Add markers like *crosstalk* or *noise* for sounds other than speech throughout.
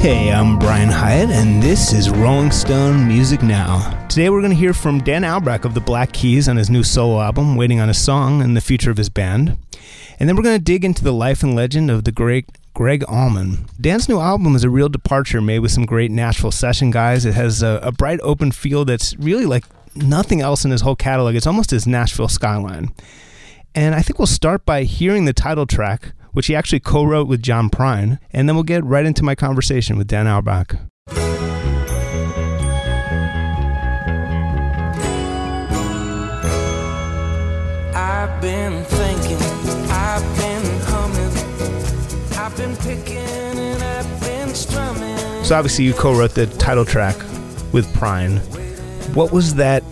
Hey, I'm Brian Hiatt, and this is Rolling Stone Music Now. Today we're going to hear from Dan Auerbach of the Black Keys on his new solo album, Waiting on a Song, and the future of his band. And then we're going to dig into the life and legend of the great Gregg Allman. Dan's new album is a real departure made with some great Nashville session guys. It has a, a bright open feel that's really like nothing else in his whole catalog. It's almost his Nashville skyline. And I think we'll start by hearing the title track, which he actually co wrote with John Prine, and then we'll get right into my conversation with Dan Auerbach. I've been thinking, I've been humming, I've been picking and I've been strumming. So obviously you co-wrote the title track with Prine. What was that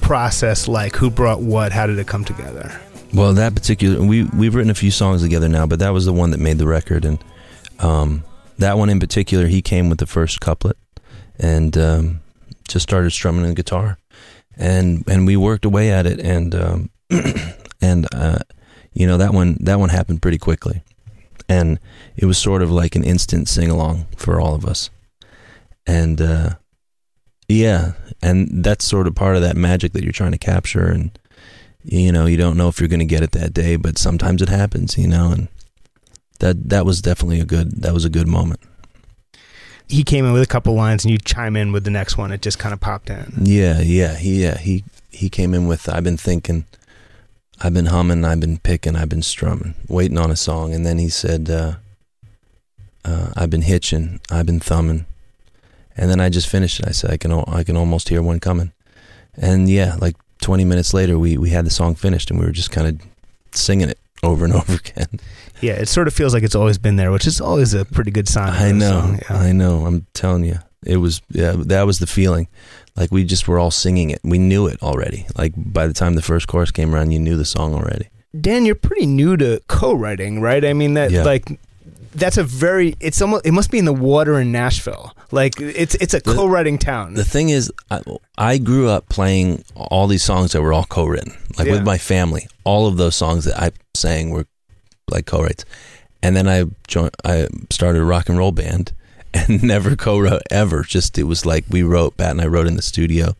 process like? Who brought what? How did it come together? Well, that particular we we've written a few songs together now, but that was the one that made the record, and um, that one in particular, he came with the first couplet, and um, just started strumming the guitar, and and we worked away at it, and um, *clears throat* and uh, you know that one that one happened pretty quickly, and it was sort of like an instant sing along for all of us, and uh, yeah, and that's sort of part of that magic that you're trying to capture, and you know you don't know if you're going to get it that day, but sometimes it happens, you know, and that that was definitely a good that was a good moment. He came in with a couple lines, and you chime in with the next one. It just kind of popped in. Yeah, yeah, he yeah he he came in with I've been thinking, I've been humming, I've been picking, I've been strumming, waiting on a song, and then he said, uh, uh, I've been hitching, I've been thumbing, and then I just finished it. I said I can I can almost hear one coming, and yeah, like 20 minutes later, we we had the song finished, and we were just kind of singing it over and *laughs* over again. Yeah, it sort of feels like it's always been there, which is always a pretty good sign. I know, yeah. I know. I'm telling you, it was yeah. That was the feeling. Like we just were all singing it. We knew it already. Like by the time the first chorus came around, you knew the song already. Dan, you're pretty new to co-writing, right? I mean that Yeah. like that's a very it's almost it must be in the water in Nashville. Like it's it's a The- co-writing town. The thing is, I, I grew up playing all these songs that were all co-written, like Yeah. with my family. All of those songs that I sang were like co-writes, and then I joined. I started a rock and roll band, *laughs* and never co-wrote ever. Just it was like we wrote. Pat and I wrote in the studio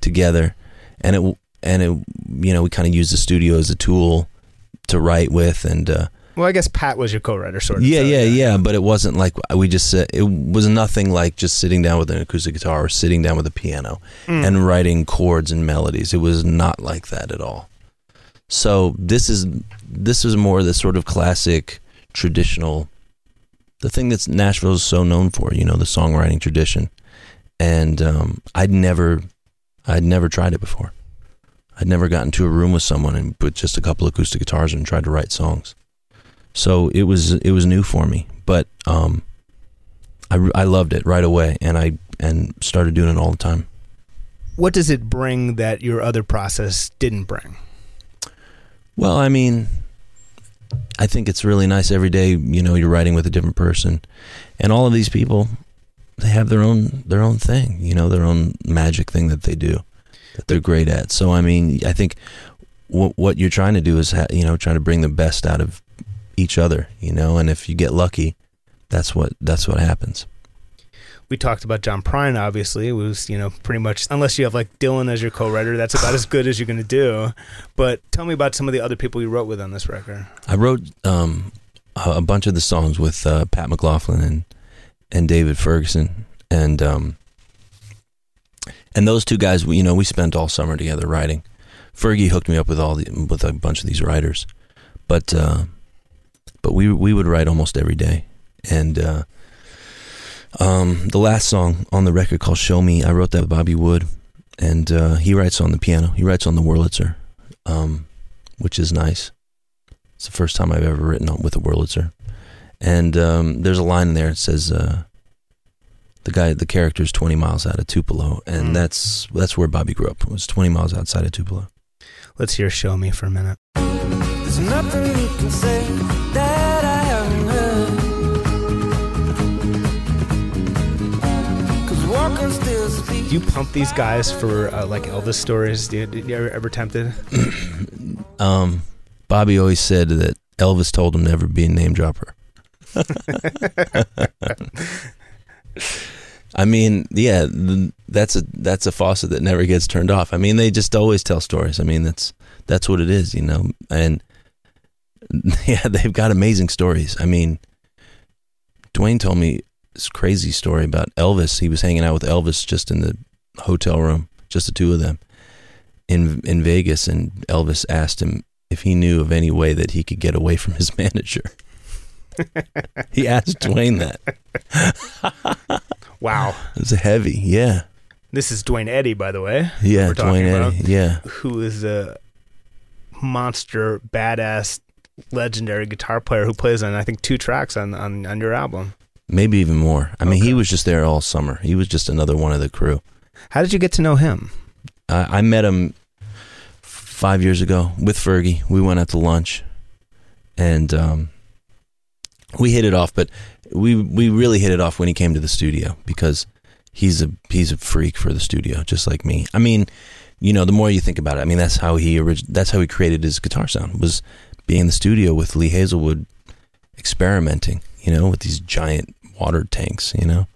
together, and it and it you know we kind of used the studio as a tool to write with, and uh, well, I guess Pat was your co-writer sort of. yeah, so, yeah, yeah. But it wasn't like we just said. It was nothing like just sitting down with an acoustic guitar or sitting down with a piano Mm. and writing chords and melodies. It was not like that at all. So this is this is more the sort of classic traditional, the thing that's Nashville is so known for. You know, the songwriting tradition, and um, I'd never, I'd never tried it before. I'd never gotten to a room with someone and put just a couple acoustic guitars and tried to write songs. So it was it was new for me, but um, I I loved it right away, and I and started doing it all the time. What does it bring that your other process didn't bring? Well, I mean, I think it's really nice every day. You know, you're writing with a different person, and all of these people, they have their own their own thing. You know, their own magic thing that they do that they're great at. So, I mean, I think what what you're trying to do is ha- you know trying to bring the best out of each other. You know, and if you get lucky, that's what that's what happens. We talked about John Prine. Obviously, it was you know pretty much unless you have like Dylan as your co-writer, that's about as good as you're going to do. But tell me about some of the other people you wrote with on this record. I wrote um, a a bunch of the songs with uh, Pat McLaughlin and and David Ferguson, and um, and those two guys. You know, we spent all summer together writing. Fergie hooked me up with all the with a bunch of these writers, but uh, but we we would write almost every day. And uh, um, the last song on the record called "Show Me," I wrote that with Bobby Wood, and uh, he writes on the piano. He writes on the Wurlitzer. Um, which is nice. It's the first time I've ever written on, with a Wurlitzer. And um, there's a line in there that says, uh, the guy, the character is 20 miles out of Tupelo, and Mm. that's that's where Bobby grew up. It was 20 miles outside of Tupelo. Let's hear "Show Me" for a minute. You pump these guys for uh, like Elvis stories? Do you, did you ever, ever tempted? *clears throat* Um, Bobby always said that Elvis told him never be a name dropper. *laughs* I mean, yeah, th- that's a that's a faucet that never gets turned off. I mean, they just always tell stories. I mean, that's that's what it is, you know. And *laughs* yeah, they've got amazing stories. I mean, Duane told me this crazy story about Elvis. He was hanging out with Elvis just in the hotel room, just the two of them in in Vegas, and Elvis asked him if he knew of any way that he could get away from his *laughs* manager. *laughs* he asked Duane that. *laughs* Wow. It was heavy, yeah, This is Duane Eddy, by the way, yeah. Duane about- yeah, who is a monster, badass, legendary guitar player who plays on I think two tracks on on, on your album. maybe even more. I mean, Okay. he was just there all summer. He was just another one of the crew. How did you get to know him? I, I met him five years ago with Fergie. We went out to lunch, and um, we hit it off. But we we really hit it off when he came to the studio because he's a he's a freak for the studio, just like me. I mean, you know, the more you think about it, I mean, that's how he orig- that's how he created his guitar sound was being in the studio with Lee Hazlewood, experimenting. You know, with these giant water tanks. You know.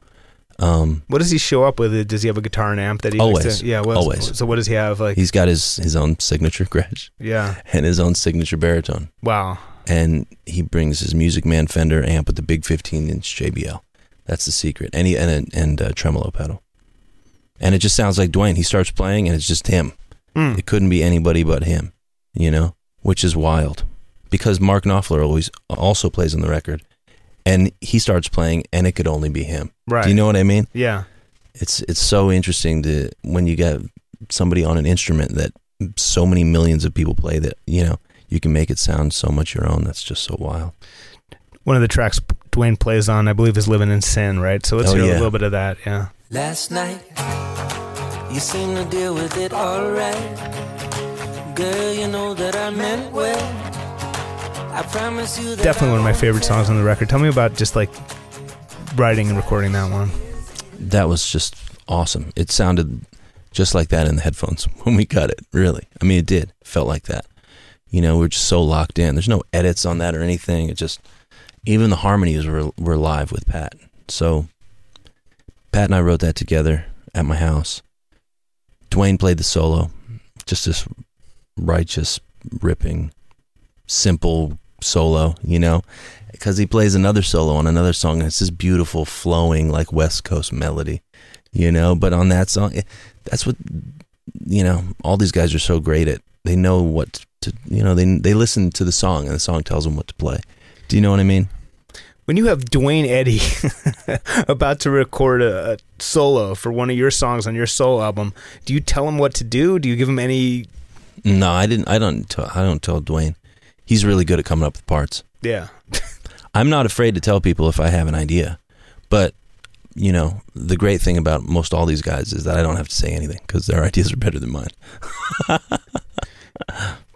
Um, What does he show up with? Does he have a guitar and amp that he Always. to- yeah, what, Always. So what does he have? Like he's got his his own signature Gretsch. yeah, and his own signature baritone. wow. and he brings his Music Man Fender amp with the big 15 inch JBL. That's the secret, and he, and a, and a tremolo pedal, and it just sounds like Duane. He starts playing, and it's just him. Mm. It couldn't be anybody but him, you know, which is wild, because Mark Knopfler always also plays on the record, and he starts playing, and it could only be him. Right. Do you know what I mean? Yeah. It's it's so interesting to when you get somebody on an instrument that so many millions of people play that you know you can make it sound so much your own. That's just so wild. One of the tracks Duane plays on, I believe, is "Living in Sin." Right. So let's Oh, hear a little bit of that. Yeah. Last night, you seem to deal with it alright. Girl, you know that I meant well. Definitely one of my favorite songs on the record. Tell me about just like writing and recording that one. That was just awesome. It sounded just like that in the headphones *laughs* when we cut it. Really, I mean, it did. It felt like that. You know, we're just so locked in. There's no edits on that or anything. It just even the harmonies were were live with Pat. So Pat and I wrote that together at my house. Duane played the solo, just this righteous, ripping, simple solo, you know, because he plays another solo on another song, and it's this beautiful, flowing, like West Coast melody, you know. But on that song, that's what you know. All these guys are so great at. They know what to, you know. They they listen to the song, and the song tells them what to play. Do you know what I mean? When you have Duane Eddy *laughs* about to record a, a solo for one of your songs on your solo album, do you tell him what to do? Do you give him any? No, I didn't. I don't. Tell, I don't tell Duane. He's really good at coming up with parts. Yeah. *laughs* I'm not afraid to tell people if I have an idea, but you know, the great thing about most all these guys is that I don't have to say anything because their *laughs* ideas are better than mine. *laughs*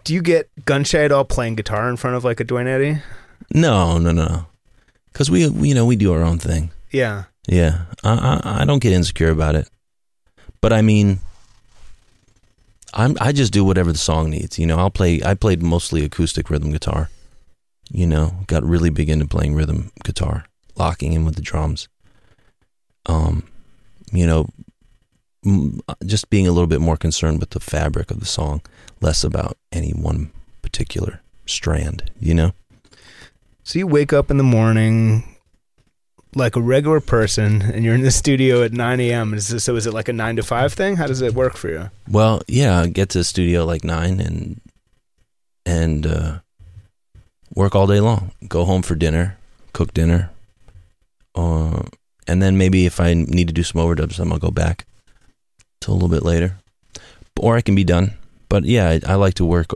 Do you get gun shy at all playing guitar in front of like a Duane Eddy? No, no, no, because we, we, you know, we do our own thing. Yeah. Yeah, I, I, I don't get insecure about it, but I mean, I'm, I just do whatever the song needs. You know, I'll play. I played mostly acoustic rhythm guitar. You know, got really big into playing rhythm guitar, locking in with the drums. Um, you know, just being a little bit more concerned with the fabric of the song, less about any one particular strand. You know. So you wake up in the morning like a regular person and you're in the studio at 9 a.m. Is this, so is it like a 9 to 5 thing? How does it work for you? Well, yeah, I get to the studio like nine and and uh, work all day long. Go home for dinner, cook dinner, uh, and then maybe if I need to do some overdubs, then I'll go back till a little bit later, or I can be done. But yeah, I, I like to work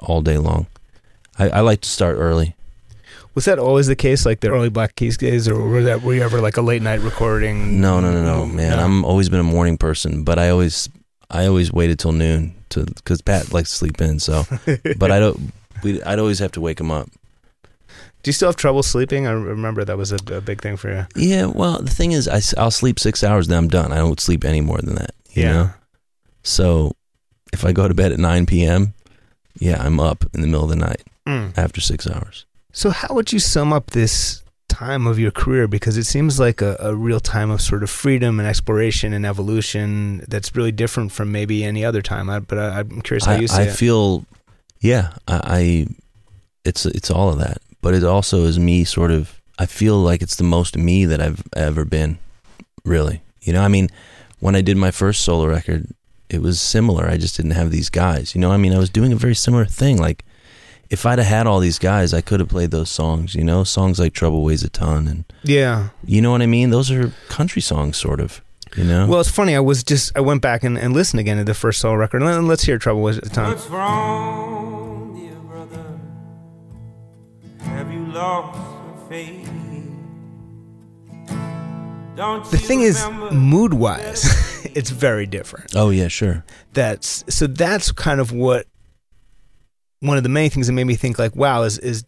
all day long. I, I like to start early. Was that always the case, like the early Black Keys days, or were that were you ever like a late night recording? No, no, no, no, man. No. I'm always been a morning person, but I always I always waited till noon to because Pat likes to sleep in. So, *laughs* but I don't. We I'd always have to wake him up. Do you still have trouble sleeping? I remember that was a, a big thing for you. Yeah. Well, the thing is, I, I'll sleep six hours, then I'm done. I don't sleep any more than that. You Yeah. Know? So, if I go to bed at 9 p.m., yeah, I'm up in the middle of the night Mm. after six hours. So, how would you sum up this time of your career? Because it seems like a, a real time of sort of freedom and exploration and evolution that's really different from maybe any other time. I, but I, I'm curious how I, you see I it. I feel, yeah, I, I, it's it's all of that, but it also is me. Sort of, I feel like it's the most me that I've ever been. Really, you know, I mean, when I did my first solo record, it was similar. I just didn't have these guys. You know, I mean, I was doing a very similar thing. Like, if I'd have had all these guys, I could have played those songs. You know, songs like "Trouble Weighs a Ton" and yeah. you know what I mean. Those are country songs, sort of. You know. Well, it's funny. I was just I went back and, and listened again to the first solo record. Let- Let's hear "Trouble Weighs a Ton." What's wrong, dear brother? Have you lost your faith? Don't The thing is, mood wise, *laughs* it's very different. oh yeah, sure. That's so that's kind of what one of the main things that made me think like, wow, is is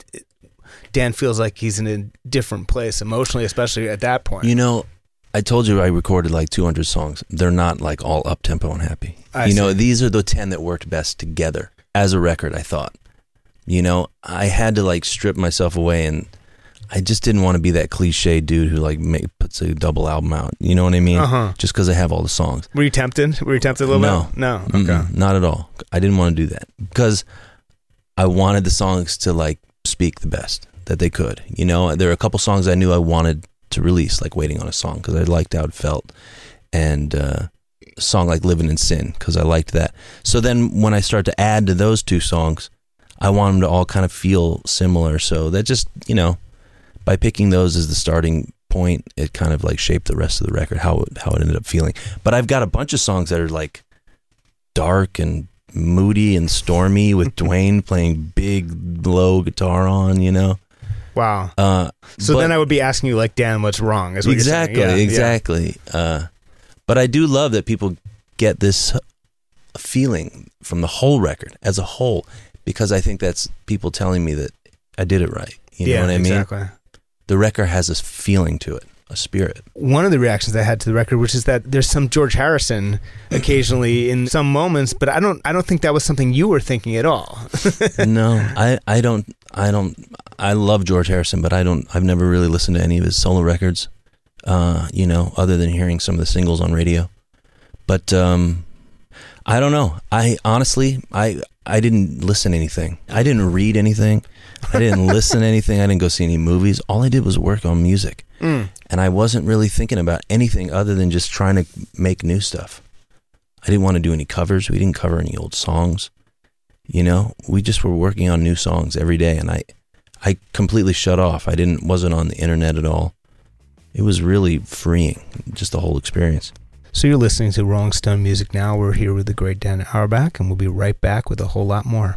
Dan feels like he's in a different place emotionally, especially at that point. You know, I told you I recorded like 200 songs. They're not like all up tempo and happy. I you know, these are the 10 that worked best together as a record, I thought. You know, I had to like strip myself away and I just didn't want to be that cliche dude who like make, puts a double album out. You know what I mean? Uh-huh. Just because I have all the songs. Were you tempted? Were you tempted a little No. bit? No. Mm-mm, Okay. not at all. I didn't want to do that because I wanted the songs to like speak the best that they could. You know, there are a couple songs I knew I wanted to release, like "Waiting on a Song" because I liked how it felt, and uh, a song like "Living in Sin" because I liked that. So then when I start to add to those two songs, I want them to all kind of feel similar. So that just you know, by picking those as the starting point, it kind of like shaped the rest of the record how it, how it ended up feeling. But I've got a bunch of songs that are like dark and moody and stormy with *laughs* Duane playing big low guitar on, you know. Wow. Uh, So but- then I would be asking you like, Dan, what's wrong? Is what exactly, Yeah, yeah. exactly. Uh, but I do love that people get this feeling from the whole record as a whole because I think that's people telling me that I did it right. You yeah, know what I mean? exactly. The record has this feeling to it, a spirit. one of the reactions I had to the record, which is that there's some George Harrison occasionally in some moments, but I don't I don't think that was something you were thinking at all. *laughs* no, I, I don't I don't I love George Harrison, but I don't I've never really listened to any of his solo records. Uh, you know, other than hearing some of the singles on radio. But um I don't know. I honestly I I didn't listen to anything. I didn't read anything. I didn't listen to anything. I didn't go see any movies. All I did was work on music. Mm. And I wasn't really thinking about anything other than just trying to make new stuff. I didn't want to do any covers. We didn't cover any old songs. You know, we just were working on new songs every day and I I completely shut off. I didn't wasn't on the internet at all. It was really freeing, just the whole experience. So you're listening to Rolling Stone Music Now. We're here with the great Dan Auerbach, and we'll be right back with a whole lot more.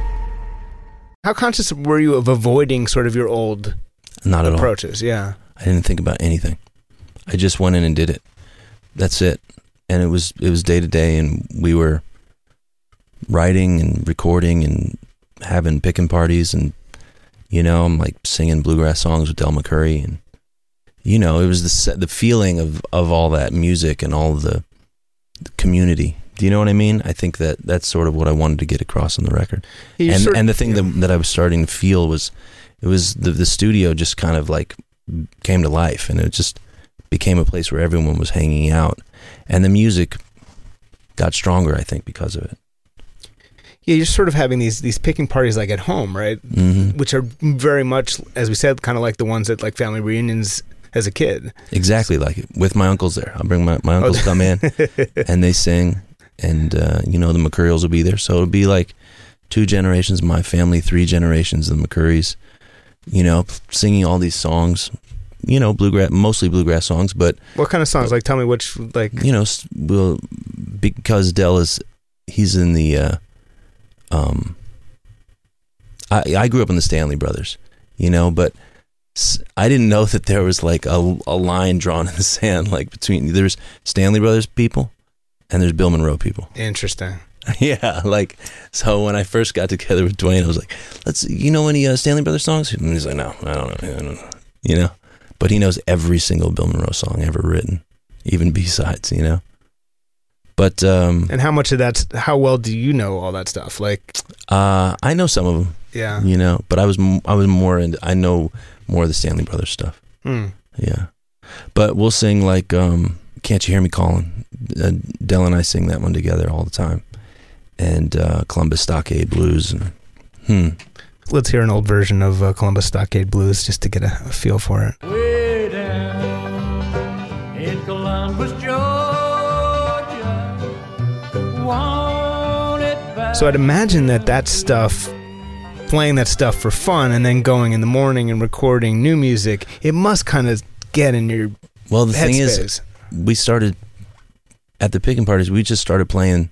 How conscious were you of avoiding sort of your old Not at all. approaches? Yeah. I didn't think about anything. I just went in and did it. That's it. And it was it was day to day and we were writing and recording and having picking parties and you know I'm like singing bluegrass songs with Del McCoury and you know it was the the feeling of of all that music and all the, the community. Do you know what I mean? I think that that's sort of what I wanted to get across on the record. And sort- and the thing that that I was starting to feel was it was the the studio just kind of like came to life and it just became a place where everyone was hanging out and the music got stronger I think because of it. yeah, you're sort of having these these picking parties like at home, right? hmm Which are very much, as we said, kind of like the ones at like family reunions as a kid. Exactly like it with my uncles there. I'll bring my my uncles Oh. come in *laughs* and they sing and uh, you know the McCurriels will be there so it'll be like two generations of my family, three generations of the McCourys, you know, singing all these songs, you know, bluegrass mostly bluegrass songs, but What kind of songs? Like, tell me which like. you know, well, because Del is he's in the uh, um. I I grew up in the Stanley Brothers, you know, but I didn't know *laughs* that there was like a a line drawn in the sand, like between there's Stanley Brothers people and there's Bill Monroe people. Interesting. *laughs* yeah, like so when I first got together with Dwayne, I was like, "Let's, you know any uh, Stanley Brothers songs?" And he's like, "No, I don't know, I don't know," you know. But he knows every single Bill Monroe song ever written, even B sides, you know. But um, And how much of that? how well do you know all that stuff? Like, uh, I know some of them, yeah. you know. But I was I was more into I know more of the Stanley Brothers stuff. Hmm. Yeah, but we'll sing like um, "Can't You Hear Me Calling." Uh, Del and I sing that one together all the time, and uh, Columbus Stockade Blues. And, hmm. Let's hear an old version of uh, Columbus Stockade Blues just to get a, a feel for it. way down in Columbus, Georgia. Want it back. So I'd imagine that that stuff, playing that stuff for fun, and then going in the morning and recording new music, it must kind of get in your Well, the thing is, we started at the picking parties. We just started playing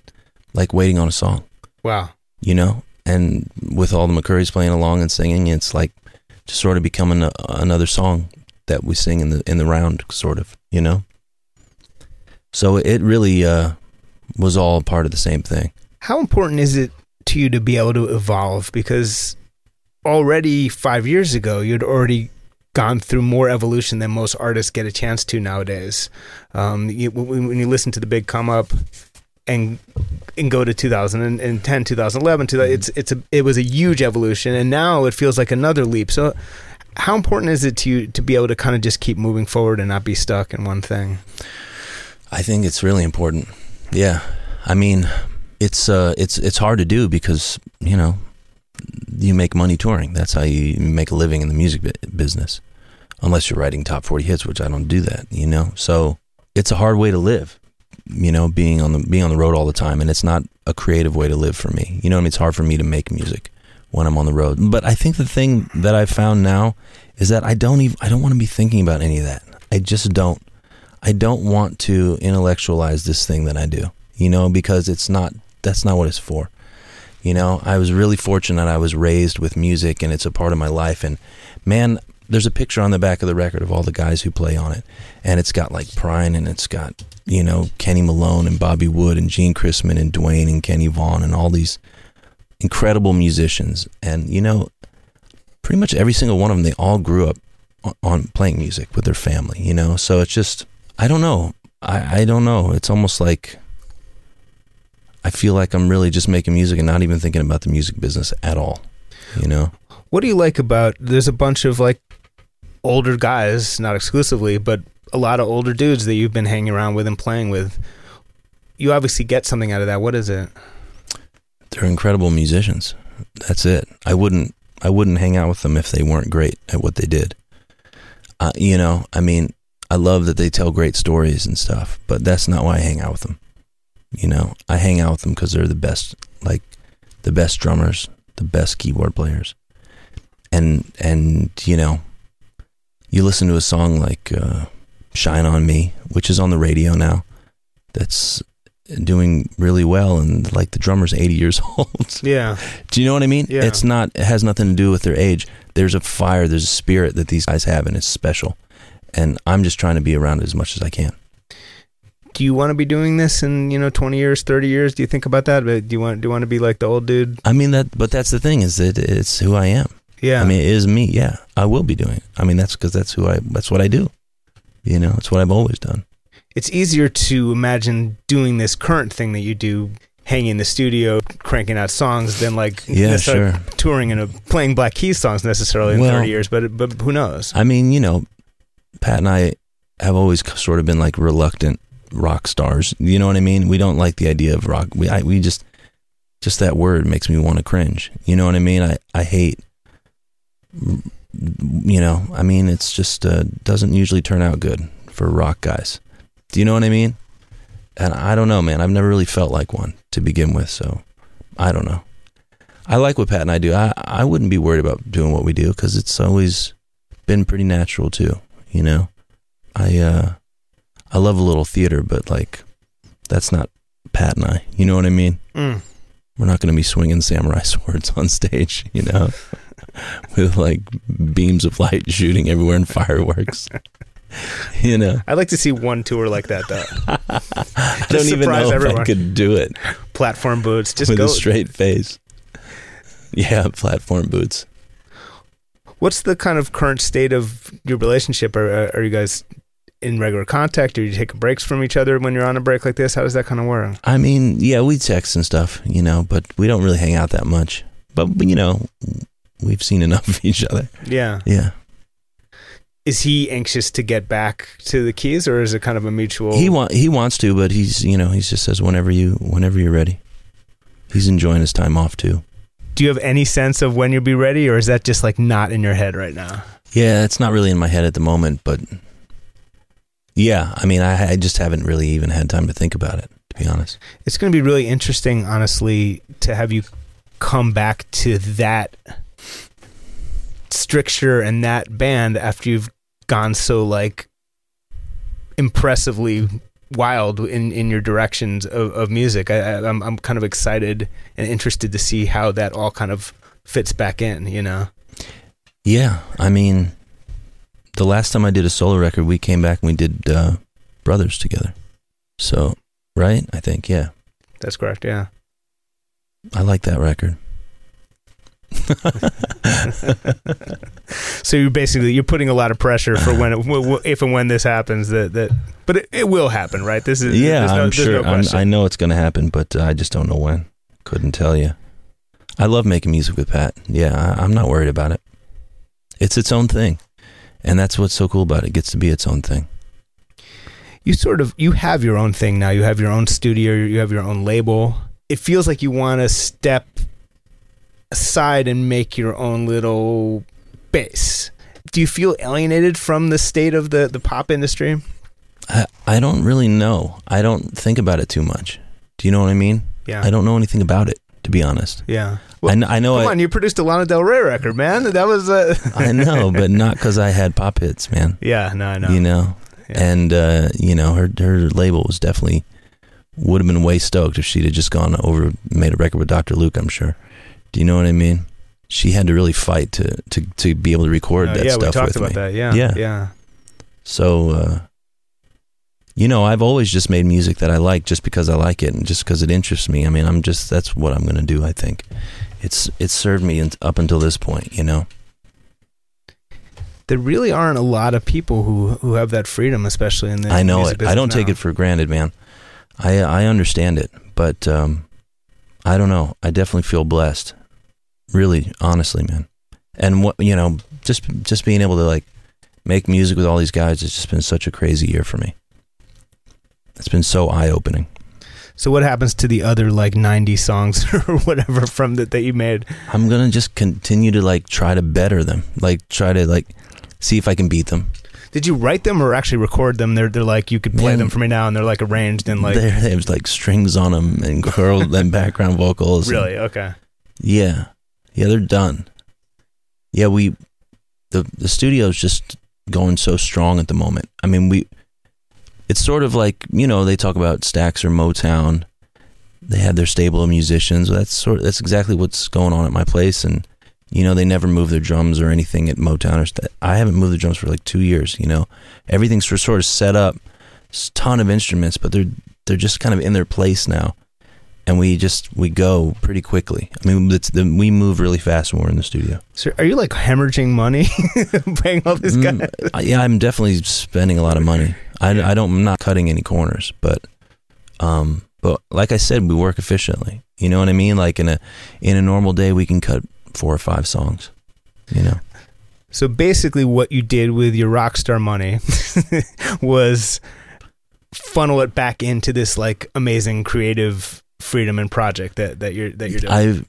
like waiting on a song, wow. you know, and with all the McCourys playing along and singing, it's like just sort of becoming a, another song that we sing in the in the round, sort of, you know. So it really uh, was all part of the same thing. How important is it to you to be able to evolve? Because already five years ago, you'd already gone through more evolution than most artists get a chance to nowadays. Um, you, when you listen to the big come up and and go to 2010, 2011, 2000, it's it's a it was a huge evolution, and now it feels like another leap. So. How important is it to you to be able to kind of just keep moving forward and not be stuck in one thing? I think it's really important. Yeah, I mean, it's uh, it's it's hard to do because you know you make money touring. That's how you make a living in the music business, unless you're writing top forty hits, which I don't do that. You know, so it's a hard way to live. You know, being on the being on the road all the time, and it's not a creative way to live for me. You know, I mean, it's hard for me to make music when I'm on the road. But I think the thing that I've found now is that I don't even I don't want to be thinking about any of that. I just don't. I don't want to intellectualize this thing that I do, you know, because it's not, that's not what it's for. You know, I was really fortunate I was raised with music and it's a part of my life. And man, there's a picture on the back of the record of all the guys who play on it. And it's got like Prine and it's got, you know, Kenny Malone and Bobby Wood and Gene Chrisman and Duane and Kenny Vaughn and all these incredible musicians. And, you know, pretty much every single one of them, they all grew up on, playing music with their family, you know? So it's just, I don't know. I, I don't know. It's almost like I feel like I'm really just making music and not even thinking about the music business at all, you know? What do you like about? There's a bunch of like older guys, not exclusively, but a lot of older dudes that you've been hanging around with and playing with. You obviously get something out of that. What is it? They're incredible musicians. That's it. I wouldn't I wouldn't hang out with them if they weren't great at what they did. Uh, you know, I mean, I love that they tell great stories and stuff, but that's not why I hang out with them. You know, I hang out with them because they're the best, like the best drummers, the best keyboard players, and and you know, you listen to a song like uh, "Shine on Me," which is on the radio now. That's doing really well, and like the drummer's eighty years *laughs* old. Yeah. Do you know what I mean? Yeah. It's not. It has nothing to do with their age. There's a fire. There's a spirit that these guys have, and it's special. And I'm just trying to be around it as much as I can. Do you want to be doing this in you know 20 years 30 years do you think about that but do you want do you want to be like the old dude I mean that, but that's the thing is that it's who I am. yeah I mean, it is me. Yeah, I will be doing it. I mean, that's because that's who I. That's what I do. You know, it's what I've always done. it's easier to imagine doing this current thing that you do hanging in the studio cranking out songs than like *laughs* Yeah, sure. touring and uh, playing black keys songs necessarily in Well- 30 years but but who knows I mean, you know, Pat and I have always sort of been like reluctant rock stars. You know what I mean? We don't like the idea of rock. We I, we just just that word makes me want to cringe. You know what I mean? I I hate. You know, I mean, it's just uh, doesn't usually turn out good for rock guys. Do you know what I mean? And I don't know, man. I've never really felt like one to begin with, so I don't know. I like what Pat and I do. I I wouldn't be worried about doing what we do because it's always been pretty natural too. You know, I uh, I love a little theater, but like that's not Pat and I. You know what I mean? Mm. We're not going to be swinging samurai *laughs* swords on stage. You know, *laughs* with like beams of light shooting everywhere and fireworks. *laughs* you know, i'd like to see one tour like that though I don't even know if I could do it platform boots just with go a straight face. Yeah, platform boots. what's the kind of current state of your relationship are, are you guys in regular contact or you take breaks from each other when you're on a break like this how does that kind of work I mean, yeah, we text and stuff, you know, but we don't really hang out that much. But, but, you know, we've seen enough of each other. yeah Yeah. is he anxious to get back to the keys or is it kind of a mutual He want he wants to, but he's you know he just says whenever you whenever you're ready. He's enjoying his time off too. do you have any sense of when you'll be ready or is that just like not in your head right now Yeah, it's not really in my head at the moment, but yeah, I mean, I, I just haven't really even had time to think about it, to be honest. it's going to be really interesting honestly to have you come back to that stricture and that band after you've gone so like impressively wild in in your directions of, of music I, I I'm, I'm kind of excited and interested to see how that all kind of fits back in you know Yeah, I mean, the last time I did a solo record, we came back and we did uh, Brothers together. So, right? I think, yeah. that's correct yeah I like that record. *laughs* so you're basically you're putting a lot of pressure for when *laughs* it, if and when this happens that that but it, it will happen right this is yeah, no, I'm sure. no I'm. I know it's going to happen, but uh, I just don't know when. Couldn't tell you. I love making music with Pat. Yeah, I, I'm not worried about it. It's its own thing, and that's what's so cool about it. It gets to be its own thing. you sort of you have your own thing now you have your own studio you have your own label it feels like you want to step aside and make your own little base do you feel alienated from the state of the the pop industry I, I don't really know. I don't think about it too much. Do you know what I mean? yeah I don't know anything about it, to be honest. yeah I, kn- I know. come I, on you produced a lana del rey record man that was uh *laughs* I know, but not because I had pop hits, man. yeah no i know You know, Yeah. and uh, you know her her label was definitely would have been way stoked if she'd have just gone over made a record with Dr. Luke. I'm sure. Do you know what I mean? She had to really fight to to to be able to record Uh, that yeah we stuff talked with about me. that yeah Yeah. yeah So, uh, you know, I've always just made music that I like just because I like it and just because it interests me. I mean, I'm just that's what I'm gonna do. I think it's it's served me in, up until this point. You know. there really aren't a lot of people who who have that freedom especially in the I know it. I don't business take it for granted, man. I I understand it, but um, I don't know. I definitely feel blessed. Really, honestly, man. And what you know, just just being able to like make music with all these guys has just been such a crazy year for me. It's been so eye opening. So what happens to the other like 90 songs *laughs* or whatever from that that you made? I'm gonna just continue to like try to better them, like try to like see if I can beat them. Did you write them or actually record them? They're they're like you could play Man. them for me now and they're like arranged and like there, there's like strings on them and curled and *laughs* background vocals. and- really okay. Yeah. Yeah, they're done. Yeah, we the the studio's just going so strong at the moment. I mean, we it's sort of like, you know, they talk about Stax or Motown. They have their stable of musicians. That's sort that's exactly what's going on at my place and you know, they never move their drums or anything at Motown or st- I haven't moved the drums for like 2 years, you know. Everything's sort of set up ton of instruments, but they're they're just kind of in their place now, and we just we go pretty quickly. I mean, the, we move really fast when we're in the studio. So are you like hemorrhaging money *laughs* paying all this guy? Mm, I- yeah, I'm definitely spending a lot of money. I, I don't. I'm not cutting any corners, but um, but like I said, we work efficiently. You know what I mean? Like in a in a normal day, we can cut four or five songs. You know. So basically, what you did with your rock star money *laughs* was funnel it back into this like amazing creative freedom and project that, that you're that you're doing. I,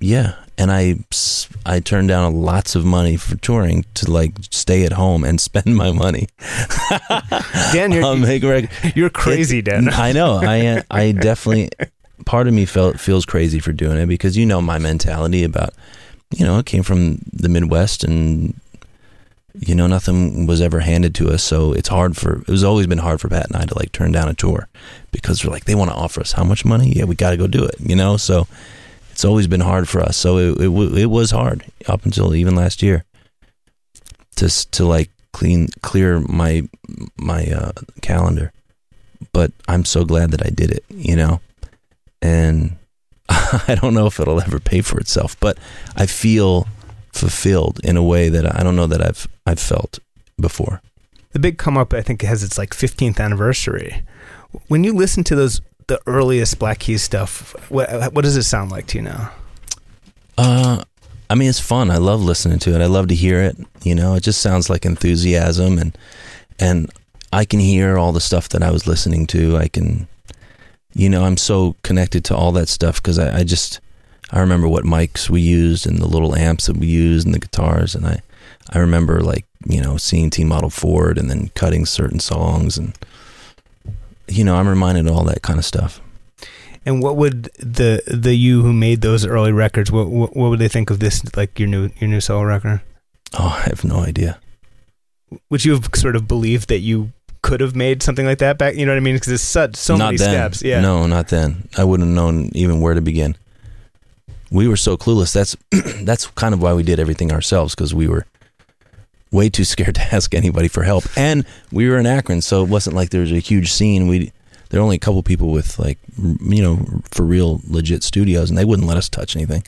yeah, and I I turned down lots of money for touring to like stay at home and *laughs* spend my money. Dan, you're, *laughs* make you're crazy, It's- Dan. *laughs* I know. I I definitely part of me felt feels crazy for doing it because you know my mentality about you know it came from the Midwest and you know nothing was ever handed to us so it's hard for it was always been hard for Pat and I to like turn down a tour because they're like they want to offer us how much money yeah we got to go do it you know so it's always been hard for us so it it, it was hard up until even last year to to like clean clear my my uh, calendar but I'm so glad that I did it, you know. And *laughs* I don't know if it'll ever pay for itself, but I feel fulfilled in a way that I don't know that I've I've felt before. the big come up, I think, has its like 15th anniversary. When you listen to those the earliest Black Keys stuff, what what does it sound like to you now? Uh I mean it's fun. I love listening to it. I love to hear it, you know. It just sounds like enthusiasm and and I can hear all the stuff that I was listening to. I can you know, I'm so connected to all that stuff because I, I just I remember what mics we used and the little amps that we used and the guitars and I I remember like, you know, seeing T Model Ford and then cutting certain songs and you know, I'm reminded of all that kind of stuff. And what would the the you who made those early records? What what, what would they think of this like your new your new solo record? Oh, I have no idea. Would you have sort of believed that you could have made something like that back? You know what I mean? Because it's such so not many then. steps. Yeah. No, not then. I wouldn't have known even where to begin. We were so clueless. That's *clears throat* that's kind of why we did everything ourselves because we were way too scared *laughs* to ask anybody for help. And we were in Akron, so it wasn't like there was a huge scene. We there were only a couple people with like you know for real legit studios, and they wouldn't let us touch anything.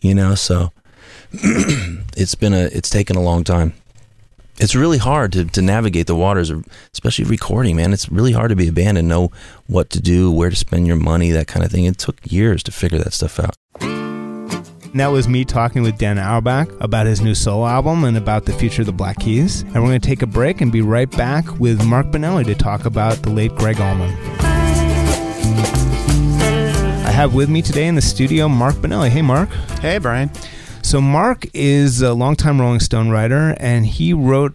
You know, so *clears throat* it's been a it's taken a long time. It's really hard to, to navigate the waters especially recording, man. It's really hard to be a band and know what to do, where to spend your money, that kind of thing. It took years to figure that stuff out. And that was me talking with Dan Auerbach about his new solo album and about the future of the Black Keys. And we're going to take a break and be right back with Mark Binelli to talk about the late Gregg Allman. I have with me today in the studio Mark Binelli. Hey, Mark. Hey, Brian. So Mark is a longtime Rolling Stone writer, and he wrote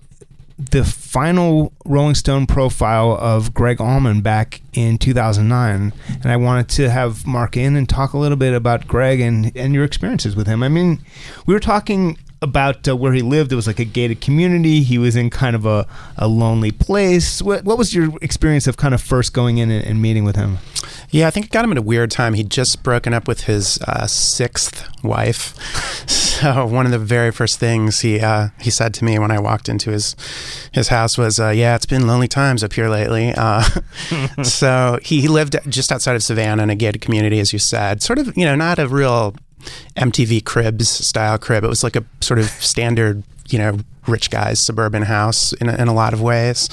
the final Rolling Stone profile of Gregg Allman back in 2009. And I wanted to have Mark in and talk a little bit about Greg and, and your experiences with him. I mean, we were talking about uh, where he lived. It was like a gated community. He was in kind of a, a lonely place. What, what was your experience of kind of first going in and, and meeting with him? Yeah, I think it got him at a weird time. He'd just broken up with his uh, sixth wife. *laughs* So one of the very first things he uh, he said to me when I walked into his his house was, uh, "Yeah, it's been lonely times up here lately." Uh, *laughs* so he, he lived just outside of Savannah in a gated community, as you said. Sort of, you know, not a real MTV Cribs style crib. It was like a sort of standard, you know, rich guy's suburban house in a, in a lot of ways.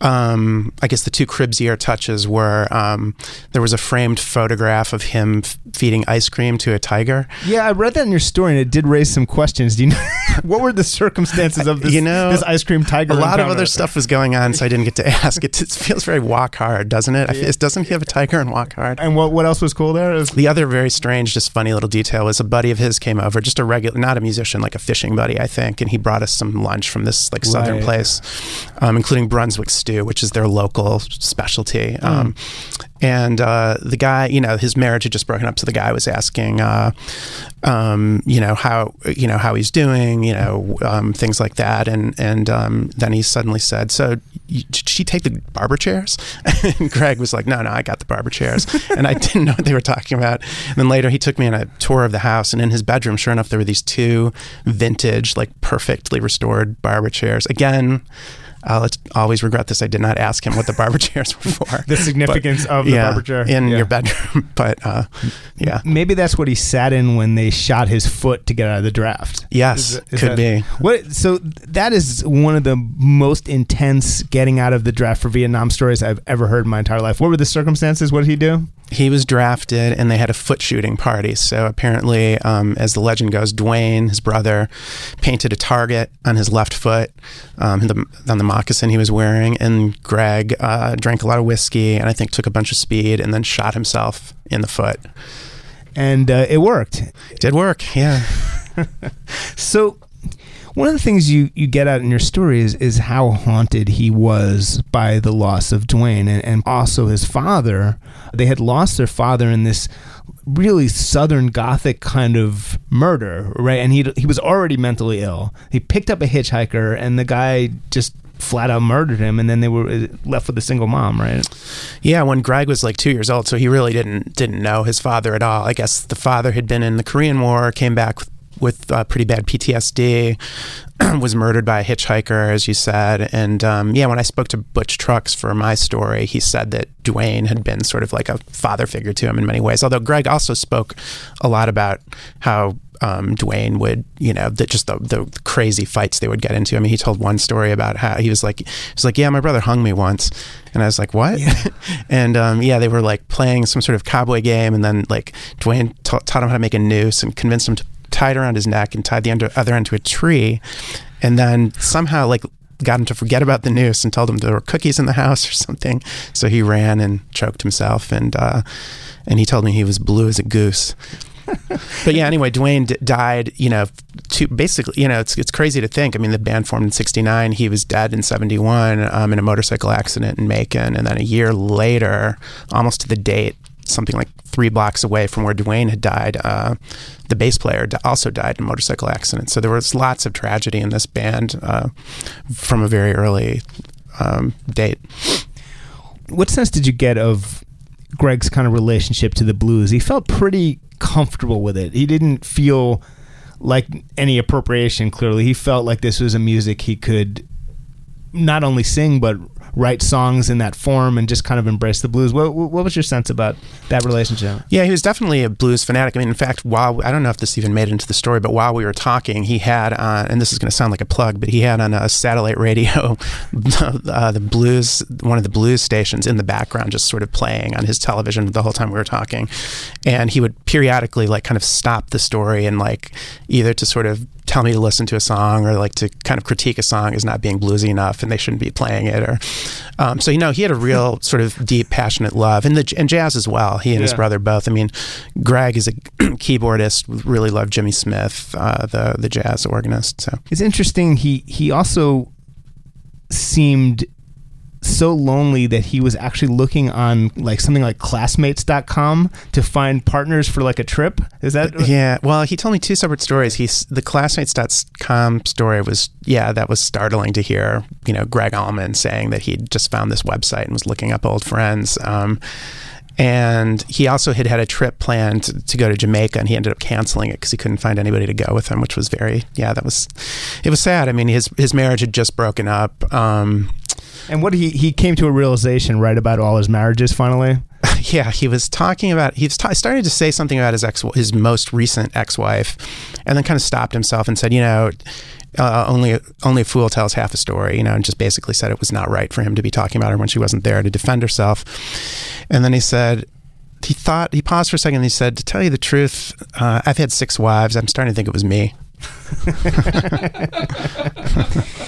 Um, I guess the two cribsier touches were um, there was a framed photograph of him f- feeding ice cream to a tiger. Yeah, I read that in your story, and it did raise some questions. Do you know *laughs* what were the circumstances of this? You know, this ice cream tiger. A lot of other stuff was going on, so I didn't get to *laughs* ask. It, it feels very walk hard, doesn't it? I doesn't he have a tiger and walk hard? And what what else was cool there? Was- The other very strange, just funny little detail was a buddy of his came over, just a regular, not a musician, like a fishing buddy, I think, and he brought us some lunch from this like southern Right. place, um, including Brunswick stew, which is their local specialty. Um, and uh, the guy, you know, his marriage had just broken up, so the guy was asking, uh, um, you know, how you know how he's doing, you know, um, things like that, and and um, then he suddenly said, "So, did she take the barber chairs?" *laughs* and Greg was like, "No, no, I got the barber chairs," and I *laughs* didn't know what they were talking about. And then later, he took me on a tour of the house, and in his bedroom, sure enough, there were these two vintage, like perfectly restored barber chairs. Again. I'll always regret this. I did not ask him what the barber *laughs* chairs were for. The significance of the yeah, barber chair in Yeah. your bedroom, *laughs* but uh, yeah, Maybe that's what he sat in when they shot his foot to get out of the draft. yes, Is- is could that- be. What? So that is one of the most intense getting out of the draft for Vietnam stories I've ever heard in my entire life. What were the circumstances? What did he do? He was drafted, and they had a foot shooting party. So apparently, um, as the legend goes, Duane, his brother, painted a target on his left foot, um, the, on the moccasin he was wearing, and Gregg uh, drank a lot of whiskey, and I think took a bunch of speed, and then shot himself in the foot. And uh, it worked. Did work, yeah. *laughs* So, one of the things you, you get out in your story is, is how haunted he was by the loss of Duane and, and also his father. They had lost their father in this really southern gothic kind of murder, right? And he he was already mentally ill. He picked up a hitchhiker, and the guy just flat out murdered him, and then they were uh, left with a single mom, right? Yeah, when Gregg was like two years old, so he really didn't didn't know his father at all. I guess the father had been in the Korean War, came back with, uh, pretty bad PTSD, *clears throat* was murdered by a hitchhiker, as you said. And um, yeah, when I spoke to Butch Trucks for my story, he said that Duane had been sort of like a father figure to him in many ways. Although Gregg also spoke a lot about how um, Duane would, you know, the, just the, the crazy fights they would get into. I mean, he told one story about how he was like, he was like, yeah, my brother hung me once, and I was like, what? *laughs* and um, yeah, they were like playing some sort of cowboy game, and then like Duane ta- taught him how to make a noose and convinced him to tie it around his neck and tied the other end to a tree, and then somehow like got him to forget about the noose and told him there were cookies in the house *laughs* or something. So he ran and choked himself, and uh, and he told me he was blue as a goose. *laughs* but yeah, anyway, Duane d- died. You know, to basically, you know, it's it's crazy to think. I mean, the band formed in '69. He was dead in '71 um, in a motorcycle accident in Macon, and then a year later, almost to the date, something like three blocks away from where Duane had died, uh, the bass player also died in a motorcycle accident. So there was lots of tragedy in this band uh, from a very early um, date. what sense did you get of Gregg's kind of relationship to the blues? He felt pretty comfortable with it. He didn't feel like any appropriation. Clearly, he felt like this was a music he could not only sing but write songs in that form and just kind of embrace the blues. What, what was your sense about that relationship? Yeah, he was definitely a blues fanatic. I mean, in fact, while I don't know if this even made it into the story, but while we were talking, he had on, and this is going to sound like a plug, but he had on a satellite radio *laughs* uh, the blues, one of the blues stations in the background, just sort of playing on his television the whole time we were talking, and he would periodically like kind of stop the story and like either to sort of tell me to listen to a song or like to kind of critique a song as not being bluesy enough and they shouldn't be playing it or um, so you know he had a real *laughs* sort of deep passionate love and the and jazz as well he and his brother both I mean Gregg is a *clears throat* keyboardist really loved Jimmy Smith uh, the the jazz organist so It's interesting. He he also seemed so lonely that he was actually looking on like something like classmates.com to find partners for like a trip. Is that Yeah, well, he told me two separate stories. He's the classmates.com story was yeah, that was startling to hear. You know, Gregg Allman saying that he'd just found this website and was looking up old friends. Um, and he also had had a trip planned to, to go to Jamaica, and he ended up canceling it because he couldn't find anybody to go with him, which was very yeah, that was it was sad. I mean, his his marriage had just broken up. Um, And what he he came to a realization right about all his marriages finally. *laughs* yeah, he was talking about he was ta- started to say something about his ex his most recent ex-wife, and then kind of stopped himself and said, you know, uh, only only a fool tells half a story, you know, and just basically said it was not right for him to be talking about her when she wasn't there to defend herself. And then he said. He thought he paused for a second. and He said, "To tell you the truth, uh, I've had six wives. I'm starting to think it was me."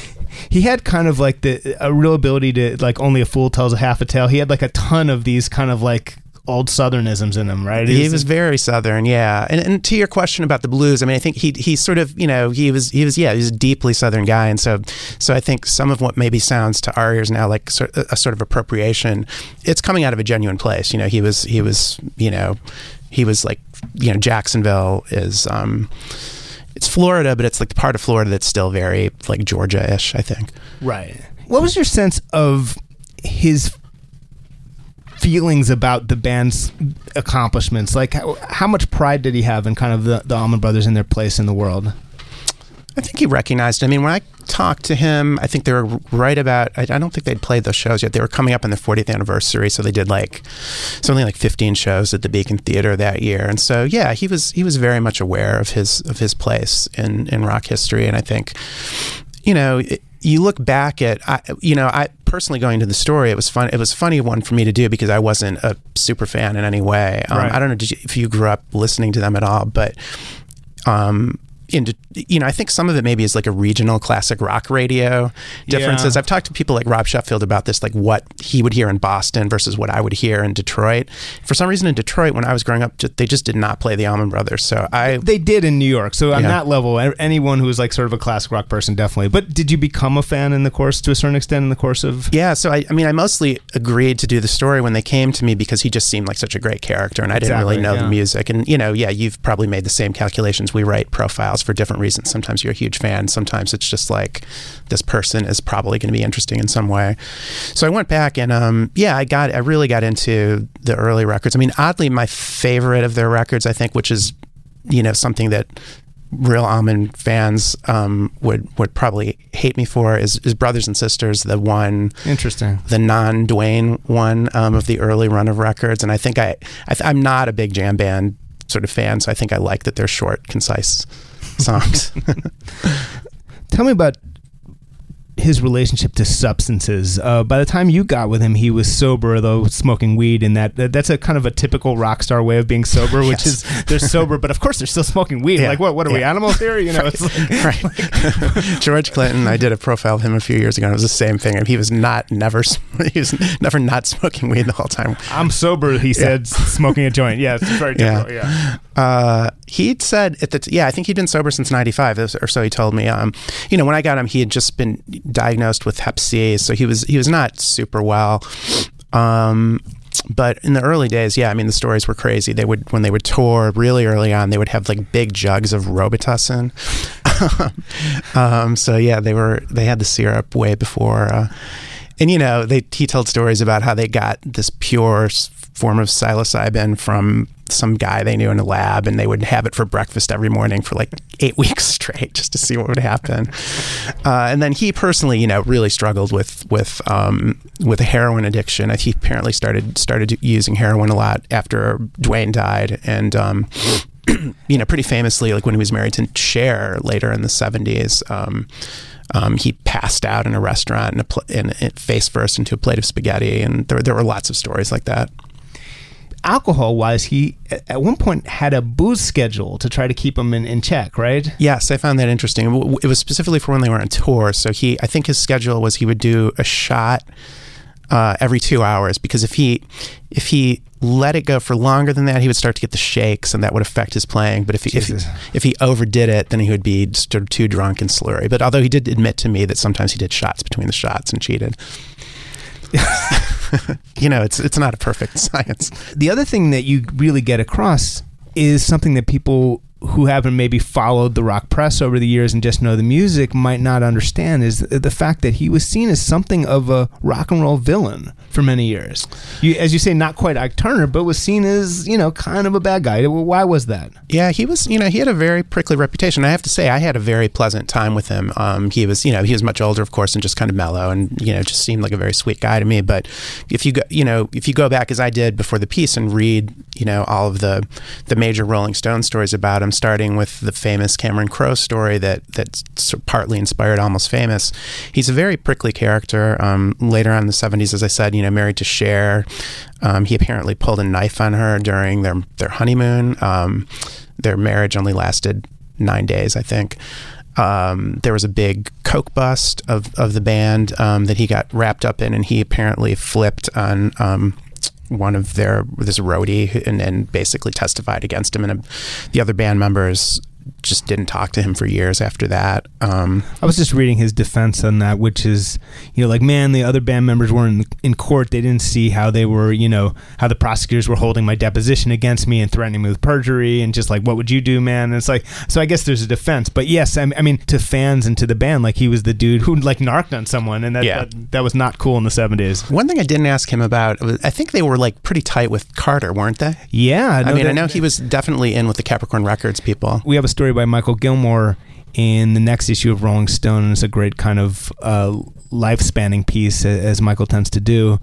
*laughs* *laughs* He had kind of like the a real ability to like only a fool tells a half a tale. He had like a ton of these kind of like old southernisms in him, right? He was very southern, yeah. And, and to your question about the blues, I mean, I think he he sort of you know he was he was yeah he was a deeply southern guy, and so so I think some of what maybe sounds to our ears now like sort a sort of appropriation, it's coming out of a genuine place. You know, he was he was you know he was like you know Jacksonville is. um it's Florida, but it's like the part of Florida that's still very like Georgia-ish, I think. Right. What was your sense of his feelings about the band's accomplishments? Like, how, how much pride did he have in kind of the, the Allman Brothers and their place in the world? I think he recognized. I mean, when I talked to him, I think they were right about. I, I don't think they'd played those shows yet. They were coming up on their 40th anniversary, so they did like something like 15 shows at the Beacon Theater that year. And so, yeah, he was he was very much aware of his of his place in in rock history. And I think, you know. It, you look back at, I, you know, I personally going to the story. It was fun. It was a funny one for me to do because I wasn't a super fan in any way. Um, Right. I don't know did you, if you grew up listening to them at all, but um, in, you know, I think some of it maybe is like a regional classic rock radio differences. Yeah. I've talked to people like Rob Sheffield about this, like what he would hear in Boston versus what I would hear in Detroit. For some reason, in Detroit, when I was growing up, they just did not play the Allman Brothers. So I, They did in New York. So on Yeah. that level, anyone who was like sort of a classic rock person, definitely. But did you become a fan in the course to a certain extent in the course of? yeah. So I, I mean, I mostly agreed to do the story when they came to me because he just seemed like such a great character, and I didn't really know yeah. the music. And you know, yeah, you've probably made the same calculations. We write profiles for different reasons. Sometimes you're a huge fan. Sometimes it's just like this person is probably going to be interesting in some way. So I went back and um, yeah, I got I really got into the early records. I mean, oddly, my favorite of their records, I think, which is you know something that real Allman fans um, would would probably hate me for is, is Brothers and Sisters, the one Interesting. the non Duane one um, of the early run of records, and I think I, I th- I'm not a big jam band sort of fan, so I think I like that they're short, concise songs. *laughs* Tell me about his relationship to substances. Uh, by the time you got with him, he was sober, though smoking weed, and that, that that's a kind of a typical rock star way of being sober, which Yes. is they're sober, but of course they're still smoking weed. Yeah. Like what? What are we Yeah. animals here? You know, *laughs* it's like, *laughs* right. George Clinton, I did a profile of him a few years ago, and it was the same thing. He was not never he was never not smoking weed the whole time. I'm sober. He said, smoking a joint. Yeah, it's very Yeah. typical. Yeah. Uh, he'd said at the t- yeah, I think he'd been sober since '95 or so. He told me. Um, you know, when I got him, he had just been diagnosed with Hep C, so he was he was not super well. Um, but in the early days, yeah, I mean the stories were crazy. They would when they would tour really early on, they would have like big jugs of Robitussin. *laughs* um, so yeah, they were they had the syrup way before. Uh, and you know, they he told stories about how they got this pure form of psilocybin from some guy they knew in a lab, and they would have it for breakfast every morning for like eight *laughs* weeks straight, just to see what would happen. Uh, and then he personally, you know, really struggled with with um, with a heroin addiction. He apparently started started using heroin a lot after Duane died, and. Um, *clears throat* you know, pretty famously, like when he was married to Cher later in the 70s, um, um, he passed out in a restaurant and, pl- and face first into a plate of spaghetti. And there, there were lots of stories like that. Alcohol wise, he at- one point had a booze schedule to try to keep him in, in check, right? Yes, I found that interesting. It was specifically for when they were on tour. So he, I think his schedule was he would do a shot uh, every two hours because if he if he let it go for longer than that, he would start to get the shakes, and that would affect his playing. But if he, if, he- if he overdid it, then he would be sort of too drunk and slurry. But although he did admit to me that sometimes he did shots between the shots and cheated. *laughs* *laughs* you know, it's it's not a perfect *laughs* science. The other thing that you really get across is something that people who haven't maybe followed the rock press over the years and just know the music might not understand is the fact that he was seen as something of a rock and roll villain for many years. You, as you say, not quite Ike Turner, but was seen as you know kind of a bad guy. Why was that? Yeah, he was. You know, he had a very prickly reputation. I have to say, I had a very pleasant time with him. Um, he was, you know, he was much older, of course, and just kind of mellow, and you know, just seemed like a very sweet guy to me. But if you go, you know, if you go back as I did before the piece and read, you know, all of the the major Rolling Stone stories about him, starting with the famous Cameron Crowe story that that sort of partly inspired Almost Famous. He's a very prickly character. Um, later on in the '70s, as I said, you know, married to Cher. Um, he apparently pulled a knife on her during their their honeymoon. Um, their marriage only lasted nine days, I think. Um, there was a big coke bust of, of the band um, that he got wrapped up in, and he apparently flipped on um, one of their this roadie and, and basically testified against him. And uh, the other band members just didn't talk to him for years after that. Um, I was just reading his defense on that, which is, you know, like, man, the other band members were in, in court. They didn't see how they were, you know, how the prosecutors were holding my deposition against me and threatening me with perjury and just like, what would you do, man? And it's like, so I guess there's a defense. But yes, I, I mean, to fans and to the band, like, he was the dude who, like, narked on someone. And that, Yeah. that, that was not cool in the 70s. one thing I didn't ask him about, was, I think they were like pretty tight with Carter, weren't they? Yeah. I mean, I know he was definitely in with the Capricorn Records people. we have a story by Mikal Gilmore in the next issue of Rolling Stone, it's a great kind of uh, life spanning piece, as Mikal tends to do.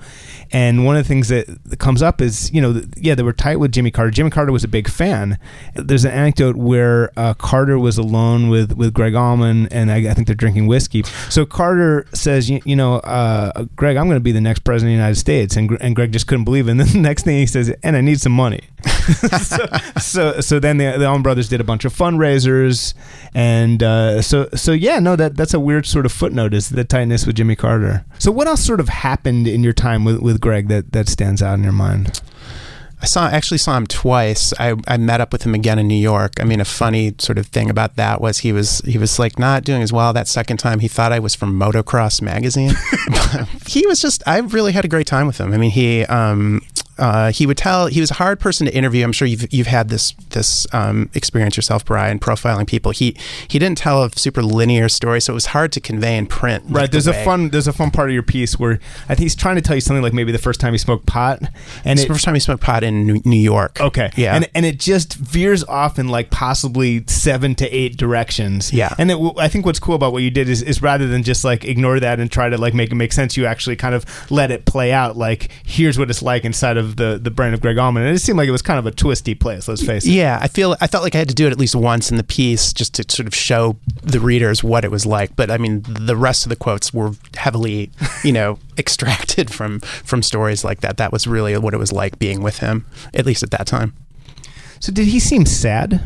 And one of the things that comes up is, you know, yeah, they were tight with Jimmy Carter. Jimmy Carter was a big fan. There's an anecdote where uh, Carter was alone with, with Gregg Allman, and I, I think they're drinking whiskey. So Carter says, you, you know, uh, Gregg, I'm going to be the next president of the United States. And, and Gregg just couldn't believe it. And then *laughs* the next thing he says, and I need some money. *laughs* so, so, so then the, the Allman Brothers did a bunch of fundraisers. And uh, so, so yeah, no, that, that's a weird sort of footnote is the tightness with Jimmy Carter. So what else sort of happened in your time with, with Gregg that, that stands out in your mind? I saw actually saw him twice. I, I met up with him again in New York. I mean, a funny sort of thing about that was he was he was like not doing as well that second time. He thought I was from Motocross magazine. *laughs* he was just I really had a great time with him. I mean, he um, uh, he would tell he was a hard person to interview. I'm sure you've you've had this this um, experience yourself, Brian, profiling people. He he didn't tell a super linear story, so it was hard to convey in print. Right. There's the a fun there's a fun part of your piece where I think he's trying to tell you something like maybe the first time he smoked pot, and it's it, the first time he smoked pot in New York. Okay. Yeah. And and it just veers off in like possibly seven to eight directions. Yeah. And it, I think what's cool about what you did is is rather than just like ignore that and try to like make it make sense, you actually kind of let it play out. Like here's what it's like inside of the the brain of Gregg Allman, and it seemed like it was kind of a twisty place. Let's face it. Yeah, I feel I felt like I had to do it at least once in the piece just to sort of show the readers what it was like. But I mean, the rest of the quotes were heavily, you know, *laughs* extracted from from stories like that. That was really what it was like being with him, at least at that time. So, did he seem sad?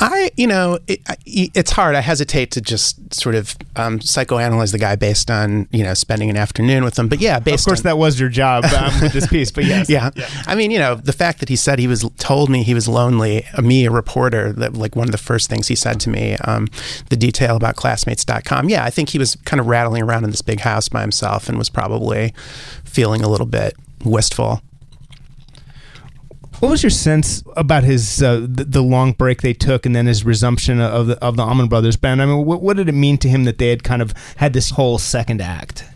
I, you know, it, it's hard. I hesitate to just sort of um, psychoanalyze the guy based on, you know, spending an afternoon with him. But yeah, based. Of course, on, that was your job um, with this piece. But yes, *laughs* yeah. yeah. I mean, you know, the fact that he said he was told me he was lonely. Uh, me, a reporter, that like one of the first things he said to me, um, the detail about classmates.com. Yeah, I think he was kind of rattling around in this big house by himself and was probably feeling a little bit wistful. What was your sense about his uh, the, the, long break they took and then his resumption of the of the Allman Brothers band? I mean, what, what did it mean to him that they had kind of had this whole second act?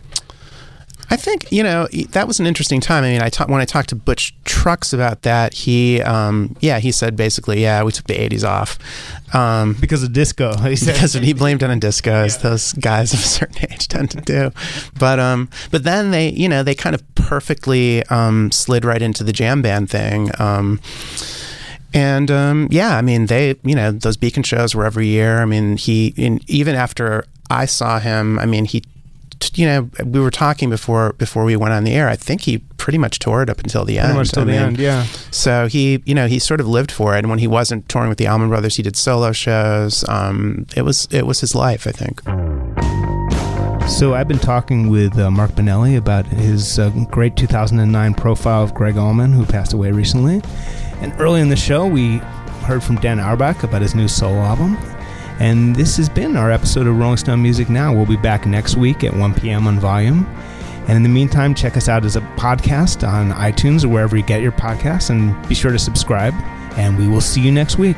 I think you know that was an interesting time. I mean, I ta- when I talked to Butch Trucks about that, he, um, yeah, he said basically, yeah, we took the '80s off um, because of disco. He said because he blamed it on disco, as yeah. those guys of a certain *laughs* age tend to do. But um, but then they, you know, they kind of perfectly um, slid right into the jam band thing. Um, and um, yeah, I mean, they, you know, those Beacon shows were every year. I mean, he, in, even after I saw him, I mean, he you know, we were talking before before we went on the air. I think he pretty much toured up until the pretty end. Pretty much till I the mean, end, yeah. So he, you know, he sort of lived for it. And when he wasn't touring with the Allman Brothers, he did solo shows. Um, it was it was his life, I think. So I've been talking with uh, Mark Binelli about his uh, great 2009 profile of Gregg Allman, who passed away recently. And early in the show, we heard from Dan Auerbach about his new solo album. And this has been our episode of Rolling Stone Music Now. We'll be back next week at 1 p.m. on Volume. And in the meantime, check us out as a podcast on iTunes or wherever you get your podcasts. And be sure to subscribe. And we will see you next week.